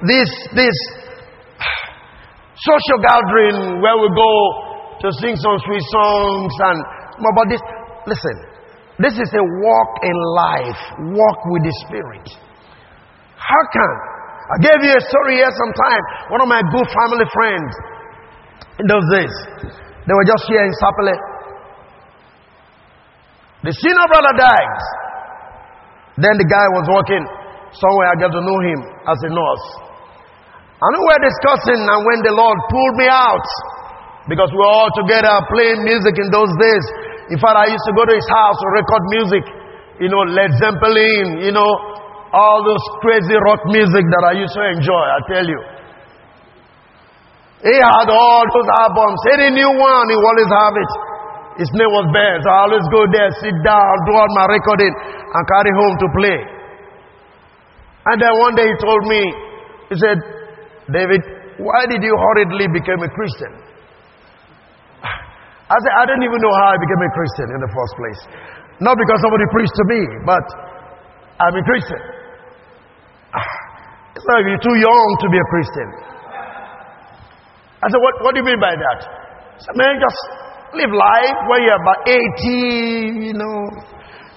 this, this social gathering where we go to sing some sweet songs and but this listen this is a walk in life walk with the spirit how can i gave you a story here sometime one of my good family friends in those days they were just here in sapele the senior brother died. Then the guy was working somewhere. I got to know him as a nurse. And we were discussing, and when the Lord pulled me out, because we were all together playing music in those days. In fact, I used to go to his house to record music. You know, Led Zeppelin, you know, all those crazy rock music that I used to enjoy, I tell you. He had all those albums. Any new one, he always have it. His name was Ben. So I always go there, sit down, do all my recording, and carry home to play. And then one day he told me, He said, David, why did you hurriedly become a Christian? I said, I don't even know how I became a Christian in the first place. Not because somebody preached to me, but I'm a Christian. It's like you're too young to be a Christian. I said, what, what do you mean by that? I said, man, just live life when you're about 80, you know.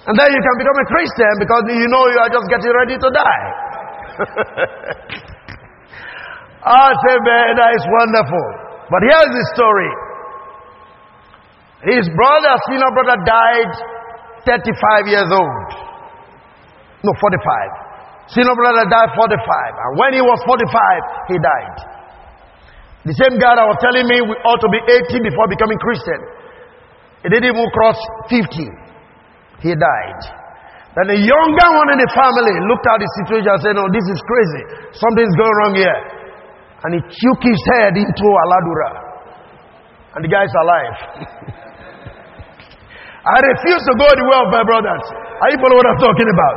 And then you can become a Christian because you know you are just getting ready to die. Ah, I said, man, that is wonderful. But here's the story. His brother, senior brother, died 35 years old. No, 45. Senior brother died 45. And when he was 45, he died. The same guy that was telling me we ought to be 80 before becoming Christian. He didn't even cross 50. He died. Then the younger one in the family looked at the situation and said, No, this is crazy. Something's going wrong here. And he shook his head into Aladura. And the guy's alive. I refuse to go the of my brothers. Are you following what I'm talking about?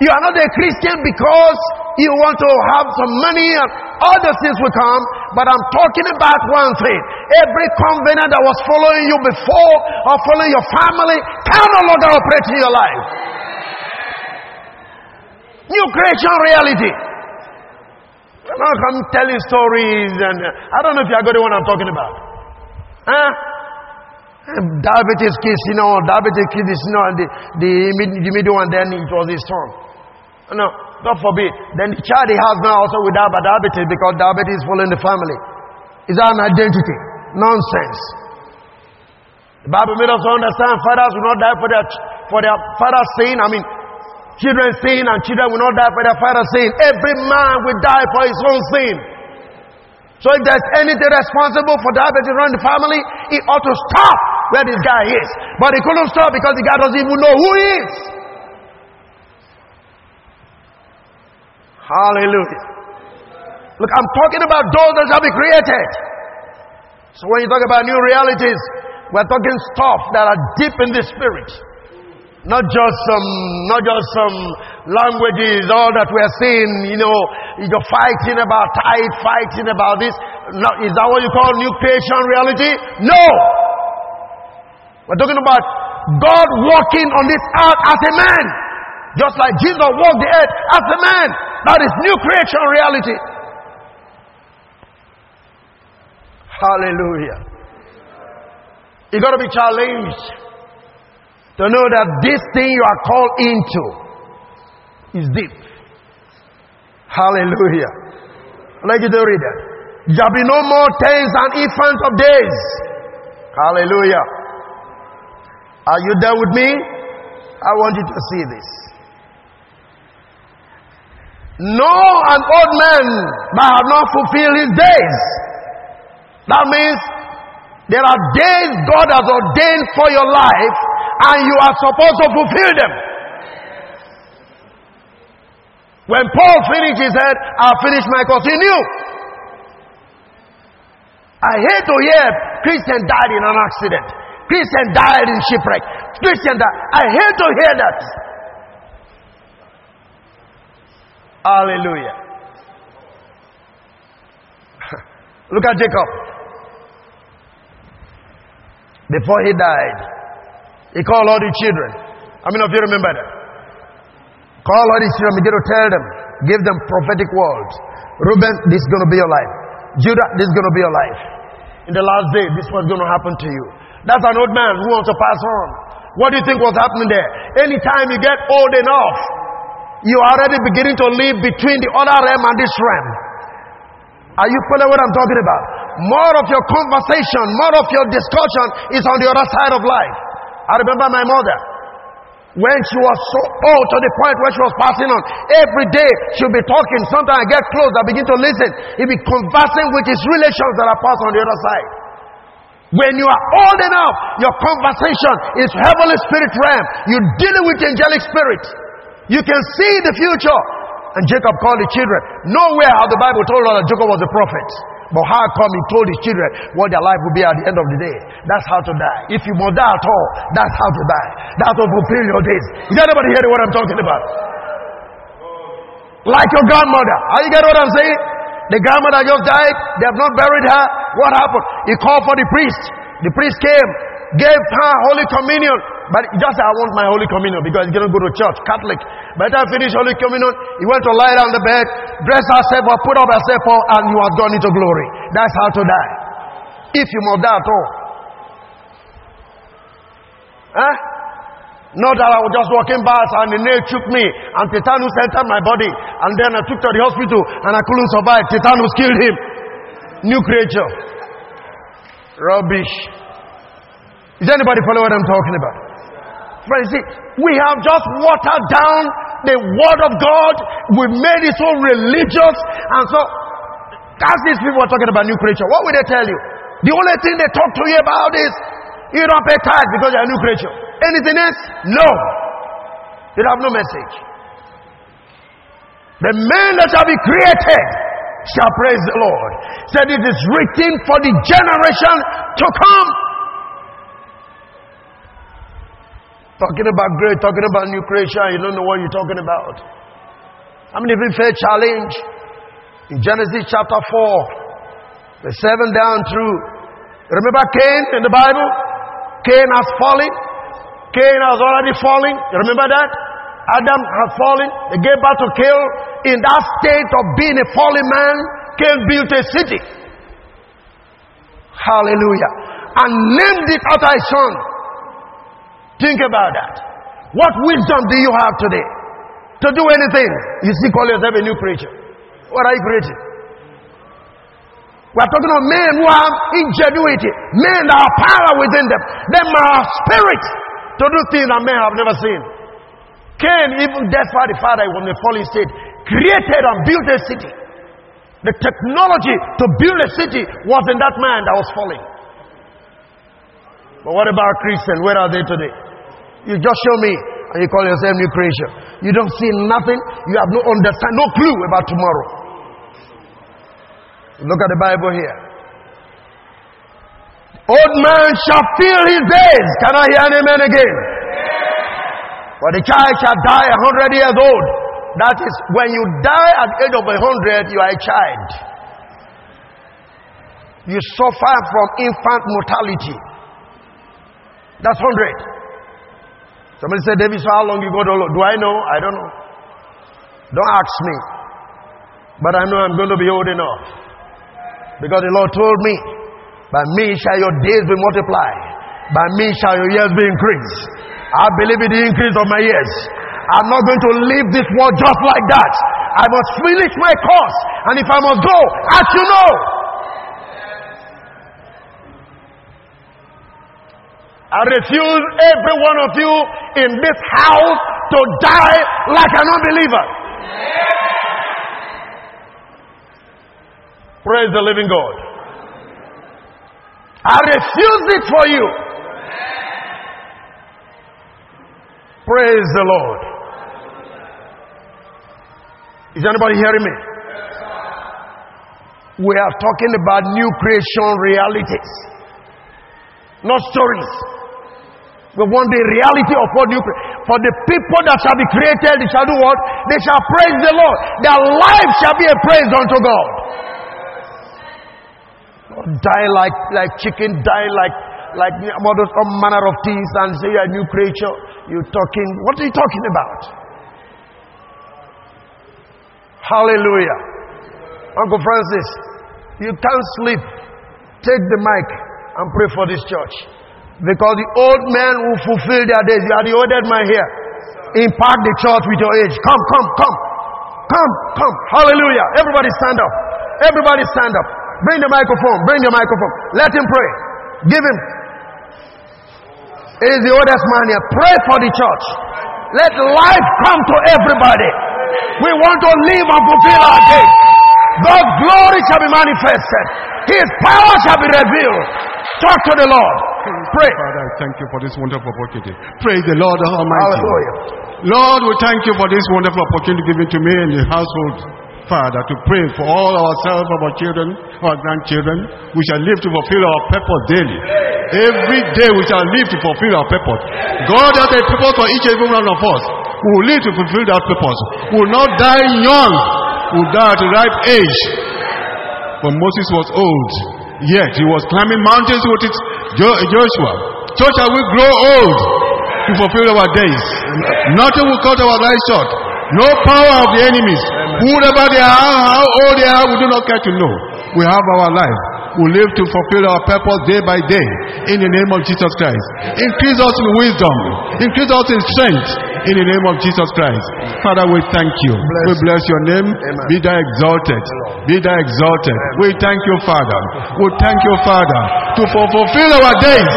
You are not a Christian because you want to have some money and all other things will come. But I'm talking about one thing. Every covenant that was following you before or following your family can no longer operate in your life. New creation reality. I'm not come telling stories and I don't know if you are getting what I'm talking about. Huh? Diabetes case, you know, diabetes case, you know, and the, the, the middle one, then it was his turn. No, God forbid. Then the child he has now also with diabetes because diabetes is following the family. Is that an identity? Nonsense. The Bible made us understand fathers will not die for their, for their father's sin. I mean, children sin and children will not die for their father's sin. Every man will die for his own sin. So if there's anything responsible for diabetes around the family, it ought to stop where this guy is. But he couldn't stop because the guy doesn't even know who he is. Hallelujah. Look, I'm talking about those that shall be created. So when you talk about new realities, we're talking stuff that are deep in the spirit. Not just some, not just some languages, all that we're seeing, you know, you're fighting about tithe, fighting about this. Is that what you call new creation reality? No! We're talking about God walking on this earth as a man. Just like Jesus walked the earth as a man. That is new creation reality. Hallelujah. You got to be challenged to know that this thing you are called into is deep. Hallelujah. I'd like you to read that. There be no more tens and infants of days. Hallelujah. Are you there with me? I want you to see this. No, an old man that have not fulfilled his days. That means there are days God has ordained for your life and you are supposed to fulfill them. When Paul finished, he said, I finished my course. He knew. I hate to hear Christian died in an accident. Christian died in shipwreck. Christian died. I hate to hear that. Hallelujah. Look at Jacob. Before he died, he called all the children. How many of you remember that? Call all the children, begin to tell them, give them prophetic words. Reuben, this is going to be your life. Judah, this is going to be your life. In the last day, this was going to happen to you. That's an old man who wants to pass on. What do you think was happening there? Anytime you get old enough, you are already beginning to live between the other realm and this realm. Are you following what I'm talking about? More of your conversation, more of your discussion is on the other side of life. I remember my mother. When she was so old to the point where she was passing on, every day she'll be talking. Sometimes I get close, I begin to listen. He'll be conversing with his relations that are passed on the other side. When you are old enough, your conversation is heavenly spirit realm. You're dealing with angelic spirit. You can see the future. And Jacob called the children. Nowhere how the Bible told us that Jacob was a prophet. But how come he told his children what their life will be at the end of the day? That's how to die. If you must die at all, that's how to die. That's to fulfill your days. Is anybody hearing what I'm talking about? Like your grandmother. Are you get what I'm saying? The grandmother just died. They have not buried her. What happened? He called for the priest. The priest came, gave her Holy Communion. But just I want my Holy Communion because going to go to church, Catholic. By the time finished Holy Communion, he went to lie down the bed, dress herself up, put up herself up, and you was gone into glory. That's how to die. If you must die at all. Huh? Not that I was just walking past and the nail took me and tetanus entered my body and then I took to the hospital and I couldn't survive. Tetanus killed him. New creature. Rubbish. Is anybody follow what I'm talking about? Friends, see, we have just watered down the word of God. We made it so religious and so that's these people are talking about new creature, what will they tell you? The only thing they talk to you about is you don't pay tithe because you're a new creature. Anything else? No. You have no message. The man that shall be created shall praise the Lord. Said it is written for the generation to come. Talking about great, talking about new creation, you don't know what you're talking about. I mean, even fair challenge in Genesis chapter 4, the 7 down through. Remember Cain in the Bible? Cain has fallen. Cain has already fallen. You remember that? Adam has fallen. They gave birth to Cain. In that state of being a fallen man, Cain built a city. Hallelujah. And named it after his son. Think about that. What wisdom do you have today? To do anything, you see, call yourself a new creature. What are you creating? We are talking of men who have ingenuity, men that have power within them. Them are spirit to do things that men have never seen. Cain, even despite the father was in a fallen state, created and built a city. The technology to build a city was in that man that was falling. But what about Christians? Where are they today? You just show me and you call yourself new creation. You don't see nothing. You have no understand, no clue about tomorrow. Look at the Bible here. Old man shall feel his days. Can I hear an amen again? But the child shall die a hundred years old. That is, when you die at the age of a hundred, you are a child. You suffer from infant mortality. That's hundred. Somebody said, David, so how long you go Do I know? I don't know. Don't ask me. But I know I'm going to be old enough. Because the Lord told me, by me shall your days be multiplied. By me shall your years be increased. I believe in the increase of my years. I'm not going to leave this world just like that. I must finish my course. And if I must go, as you know. I refuse every one of you in this house to die like an unbeliever. Praise the living God. I refuse it for you. Praise the Lord. Is anybody hearing me? We are talking about new creation realities, not stories. We want the reality of what new for the people that shall be created, they shall do what? They shall praise the Lord. Their life shall be a praise unto God. Die like like chicken, die like like some manner of things and say you're a new creature. You're talking, what are you talking about? Hallelujah. Uncle Francis, you can't sleep. Take the mic and pray for this church. Because the old men who fulfill their days, you are the oldest man here. Impact the church with your age. Come, come, come. Come, come. Hallelujah. Everybody stand up. Everybody stand up. Bring the microphone. Bring the microphone. Let him pray. Give him. He is the oldest man here. Pray for the church. Let life come to everybody. We want to live and fulfill our days. God's glory shall be manifested. His power shall be revealed. Talk to the Lord. Pray. Father, I thank you for this wonderful opportunity. Praise the Lord Almighty. Hallelujah. Lord, we thank you for this wonderful opportunity given to me and the household. Father, to pray for all ourselves, our children, our grandchildren. We shall live to fulfill our purpose daily. Every day we shall live to fulfill our purpose. God has a purpose for each and every one of us. We will live to fulfill that purpose. We will not die young. We will die at a ripe age. But Moses was old, yet he was climbing mountains with his Jo- Joshua. So shall we grow old to fulfill our days. Nothing will cut our life short. No power of the enemies. Whoever they are, how old they are, we do not care to know. We have our life. We live to fulfill our purpose day by day in the name of Jesus Christ. Increase us in wisdom. Increase us in strength in the name of Jesus Christ. Father, we thank you. we bless your name. Amen. Be thou exalted. Be thou exalted. We thank you, Father. We thank you, Father, to fulfill our days.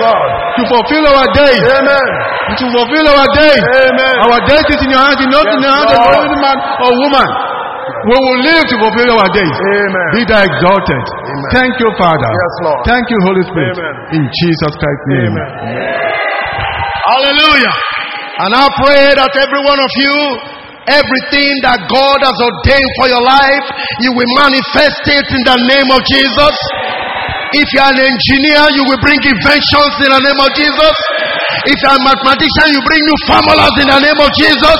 To fulfill our days. Amen. To fulfill our days. Amen. Our days is in your hands, not in the hands of any man or woman. We will live to fulfill our days. Amen. Be thou exalted. Amen. Thank you, Father. Yes, Lord. Thank you, Holy Spirit. Amen. In Jesus Christ's name. Hallelujah. And I pray that every one of you, everything that God has ordained for your life, you will manifest it in the name of Jesus. If you are an engineer, you will bring inventions in the name of Jesus. If you are a mathematician, you bring new formulas in the name of Jesus.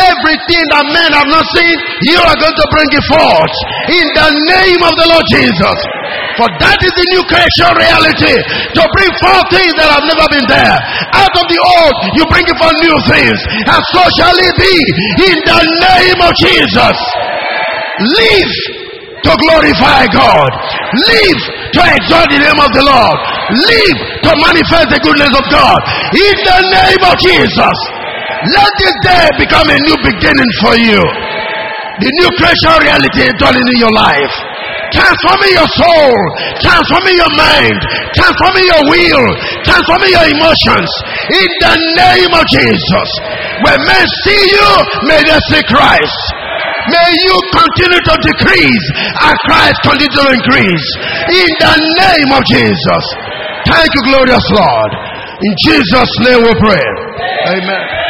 Everything that men have not seen, you are going to bring it forth in the name of the Lord Jesus. For that is the new creation reality to bring forth things that have never been there. Out of the old, you bring it for new things. And so shall it be in the name of Jesus. Live to glorify God. Live to exalt the name of the Lord. Live to manifest the goodness of God. In the name of Jesus. Let this day become a new beginning for you. The new creation reality dwelling in your life. Transforming your soul, transforming your mind, transforming your will, transforming your emotions. In the name of Jesus. When men see you, may they see Christ. May you continue to decrease and Christ continue to increase. In the name of Jesus. Thank you, glorious Lord. In Jesus' name we pray. Amen.